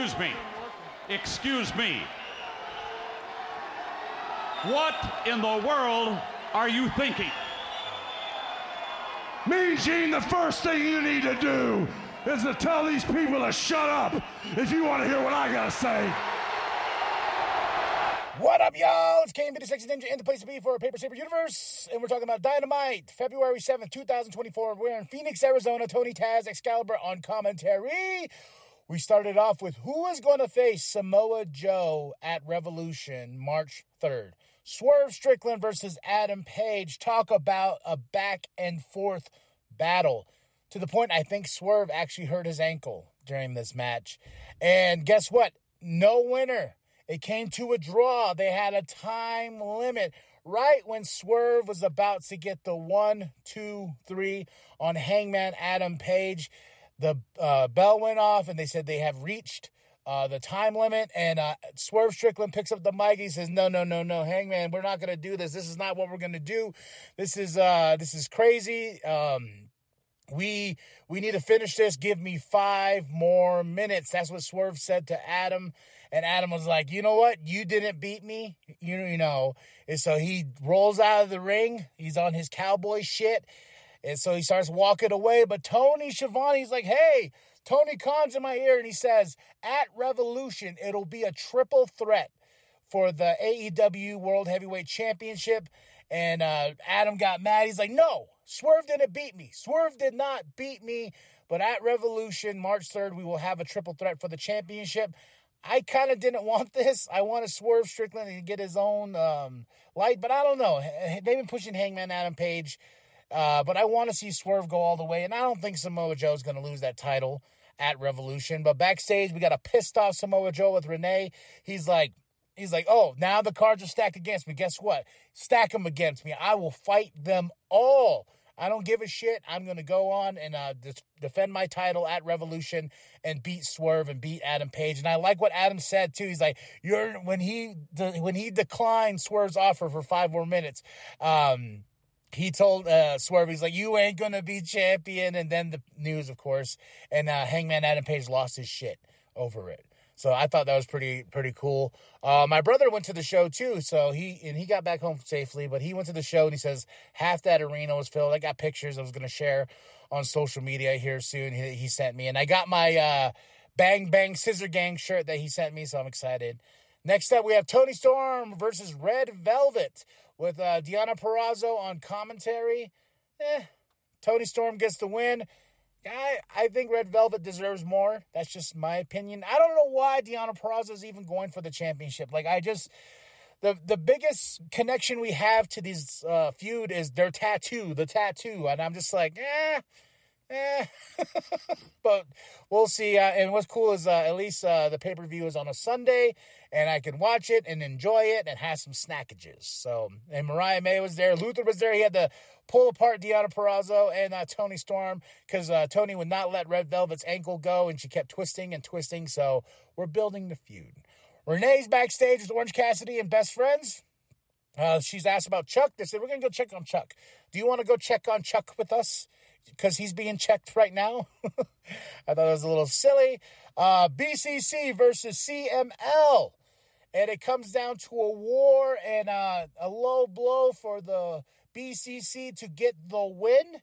Excuse me. Excuse me. What in the world are you thinking? Me, Gene, the first thing you need to do is to tell these people to shut up if you want to hear what I gotta say. What up, y'all? It's KMB the Sexy Ninja in the place to be for Paper Saber Universe, and we're talking about Dynamite, February 7th, 2024. We're in Phoenix, Arizona. Tony Taz, Excalibur on commentary. We started off with who is going to face Samoa Joe at Revolution March 3rd. Swerve Strickland versus Adam Page. Talk about a back and forth battle. To the point, I think Swerve actually hurt his ankle during this match. And guess what? No winner. It came to a draw. They had a time limit right when Swerve was about to get the one, two, three on Hangman Adam Page. The uh, bell went off, and they said they have reached uh, the time limit. And uh, Swerve Strickland picks up the mic. He says, "No, no, no, no, Hangman, we're not going to do this. This is not what we're going to do. This is uh, this is crazy." Um, we we need to finish this. Give me five more minutes. That's what Swerve said to Adam, and Adam was like, "You know what? You didn't beat me. You you know." And so he rolls out of the ring. He's on his cowboy shit, and so he starts walking away. But Tony Schiavone's like, "Hey." Tony Khan's in my ear, and he says, "At Revolution, it'll be a triple threat." For the AEW World Heavyweight Championship. And uh, Adam got mad. He's like, no, Swerve didn't beat me. Swerve did not beat me. But at Revolution, March 3rd, we will have a triple threat for the championship. I kind of didn't want this. I want wanted Swerve Strickland to get his own um, light, but I don't know. They've been pushing Hangman Adam Page, uh, but I want to see Swerve go all the way. And I don't think Samoa Joe is going to lose that title at Revolution. But backstage, we got a pissed off Samoa Joe with Renee. He's like, He's like, oh, now the cards are stacked against me. Guess what? Stack them against me. I will fight them all. I don't give a shit. I'm going to go on and uh, defend my title at Revolution and beat Swerve and beat Adam Page. And I like what Adam said too. He's like, "You're when he when he declined Swerve's offer for five more minutes." Um, he told uh, Swerve, he's like, "You ain't gonna be champion." And then the news, of course, and uh, Hangman Adam Page lost his shit over it. So I thought that was pretty pretty cool. Uh, my brother went to the show too, so he and he got back home safely. But he went to the show and he says half that arena was filled. I got pictures I was to share on social media here soon. He, he, sent me, and I got my uh, Bang Bang Scissor Gang shirt that he sent me, so I'm excited. Next up, we have Toni Storm versus Red Velvet with uh, Deonna Purrazzo on commentary. Eh, Toni Storm gets the win. I, I think Red Velvet deserves more. That's just my opinion. I don't know why Deonna Purrazzo is even going for the championship. Like I just the the biggest connection we have to these uh, feud is their tattoo, the tattoo, and I'm just like, eh, but we'll see. Uh, and what's cool is uh, at least uh, the pay per view is on a Sunday, and I can watch it and enjoy it and have some snackages. So, and Mariah May was there, Luther was there. He had to pull apart Deonna Purrazzo and uh, Toni Storm because uh, Toni would not let Red Velvet's ankle go, and she kept twisting and twisting. So we're building the feud. Renee's backstage with Orange Cassidy and best friends. Uh, she's asked about Chuck. They said, We're going to go check on Chuck. Do you want to go check on Chuck with us? Because he's being checked right now. I thought it was a little silly. Uh, BCC versus CMLL. And it comes down to a war and uh, a low blow for the BCC to get the win.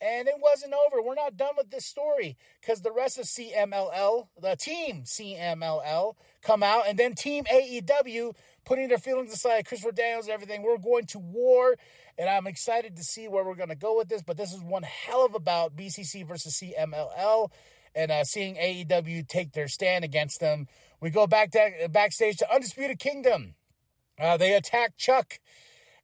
And it wasn't over. We're not done with this story because the rest of CMLL, the team CMLL, come out, and then Team AEW putting their feelings aside, Christopher Daniels, everything. We're going to war, and I'm excited to see where we're going to go with this. But this is one hell of a bout BCC versus CMLL, and uh, seeing AEW take their stand against them. We go back to, backstage to Undisputed Kingdom. Uh, they attack Chuck.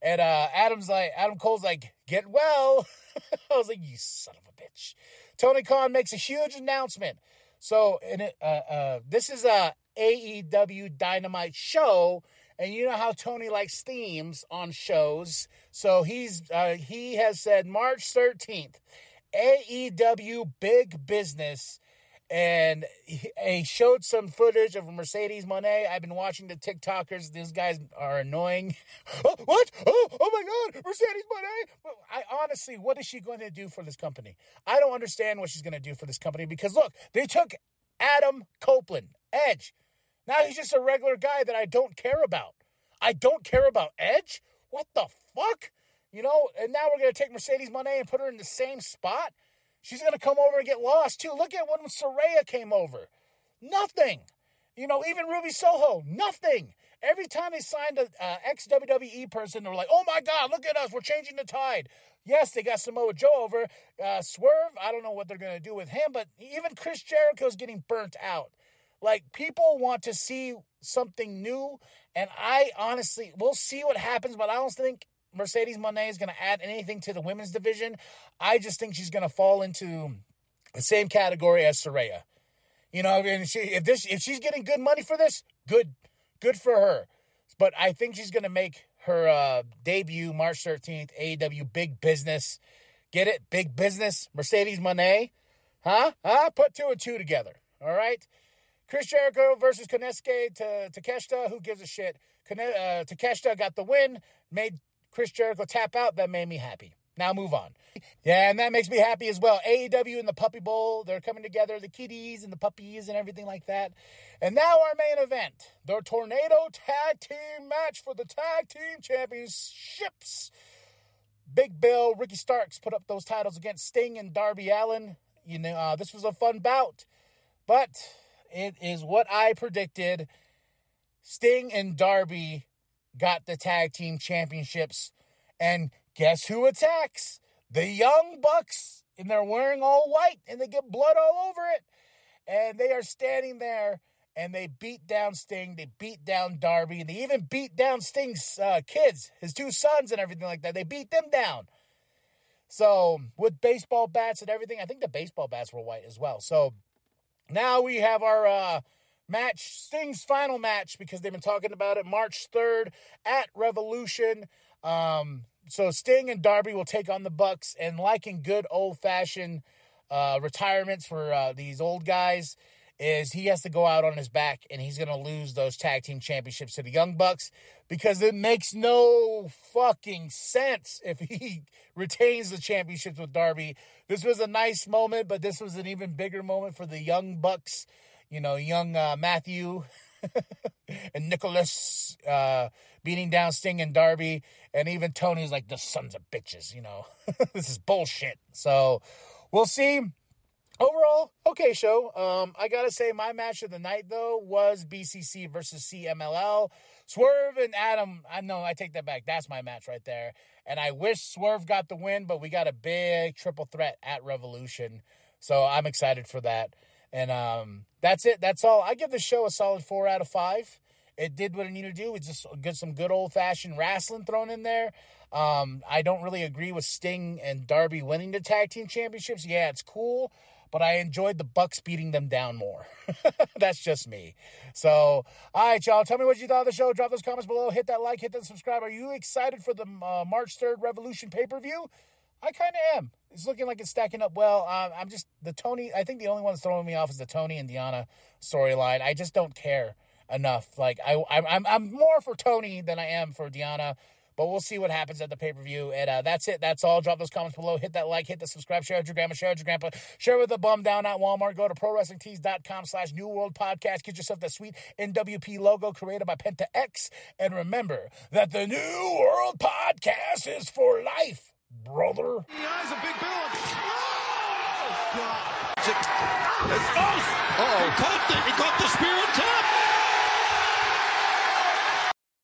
And uh, Adam's like, Adam Cole's like, get well. I was like, you son of a bitch. Tony Khan makes a huge announcement. So, in it, uh, uh, this is a AEW Dynamite show, and you know how Tony likes themes on shows. So he's uh, he has said March thirteenth, AEW Big Business and he, showed some footage of Mercedes Moné. I've been watching the TikTokers. These guys are annoying. oh, what? Oh, oh my God, Mercedes Moné. I honestly, what is she going to do for this company? I don't understand what she's going to do for this company because look, they took Adam Copeland. Edge. Now he's just a regular guy that I don't care about. I don't care about Edge? What the fuck? You know, and now we're going to take Mercedes Moné and put her in the same spot. She's going to come over and get lost too. Look at when Saraya came over. Nothing. You know, even Ruby Soho, nothing. Every time they signed an ex WWE person, they were like, oh my God, look at us. We're changing the tide. Yes, they got Samoa Joe over. Uh, Swerve, I don't know what they're going to do with him, but even Chris Jericho's getting burnt out. Like, people want to see something new. And I honestly, we'll see what happens, but I don't think Mercedes Moné is going to add anything to the women's division. I just think she's going to fall into the same category as Saraya. You know, and she, if this if she's getting good money for this, good, good for her. But I think she's going to make her uh, debut March 13th, AEW Big Business. Get it? Big Business. Mercedes Moné. Huh? Huh? Put two and two together. All right? Chris Jericho versus Konosuke to Takeshita. Who gives a shit? Uh, Takeshita got the win, made Chris Jericho tap out. That made me happy. Now move on. Yeah, and that makes me happy as well. AEW and the Puppy Bowl, they're coming together, the kitties and the puppies and everything like that. And now our main event, the Tornado Tag Team match for the Tag Team Championships. Big Bill, Ricky Starks put up those titles against Sting and Darby Allin. You know, uh, this was a fun bout, but it is what I predicted. Sting and Darby got the tag team championships, and guess who attacks? The Young Bucks, and they're wearing all white, and they get blood all over it, and they are standing there. And they beat down Sting, they beat down Darby, and they even beat down Sting's uh, kids, his two sons, and everything like that. They beat them down. So, with baseball bats and everything, I think the baseball bats were white as well. So, now we have our uh, match, Sting's final match, because they've been talking about it March 3rd at Revolution. Um, so Sting and Darby will take on the Bucks, and like in good old fashioned uh, retirements for uh, these old guys, is he has to go out on his back and he's going to lose those tag team championships to the Young Bucks because it makes no fucking sense if he retains the championships with Darby. This was a nice moment, but this was an even bigger moment for the Young Bucks. You know, young uh, Matthew and Nicholas uh, beating down Sting and Darby. And even Tony's like, the sons of bitches, you know. this is bullshit. So we'll see overall, okay show. Um, I gotta say, my match of the night though was BCC versus CMLL. Swerve and Adam. I know I take that back. That's my match right there. And I wish Swerve got the win, but we got a big triple threat at Revolution, so I'm excited for that. And um, that's it. That's all. I give the show a solid four out of five. It did what it needed to do. It's just get some good old fashioned wrestling thrown in there. Um, I don't really agree with Sting and Darby winning the tag team championships. Yeah, it's cool, but I enjoyed the Bucks beating them down more. That's just me. So, all right, y'all. Tell me what you thought of the show. Drop those comments below. Hit that like. Hit that subscribe. Are you excited for the uh, March third Revolution pay per view? I kind of am. It's looking like it's stacking up well. Uh, I'm just the Tony. I think the only one that's throwing me off is the Tony and Deonna storyline. I just don't care enough. Like I, I'm, I'm more for Toni than I am for Deonna. But we'll see what happens at the pay per view. And uh, that's it. That's all. Drop those comments below. Hit that like. Hit the subscribe. Share with your grandma. Share with your grandpa. Share with the bum down at Walmart. Go to prowrestlingtees.com slash New World Podcast. Get yourself that sweet NWP logo created by Penta X. And remember that the New World Podcast is for life, brother. He has a big bill. Oh, God. Oh, he caught the, he caught the spear and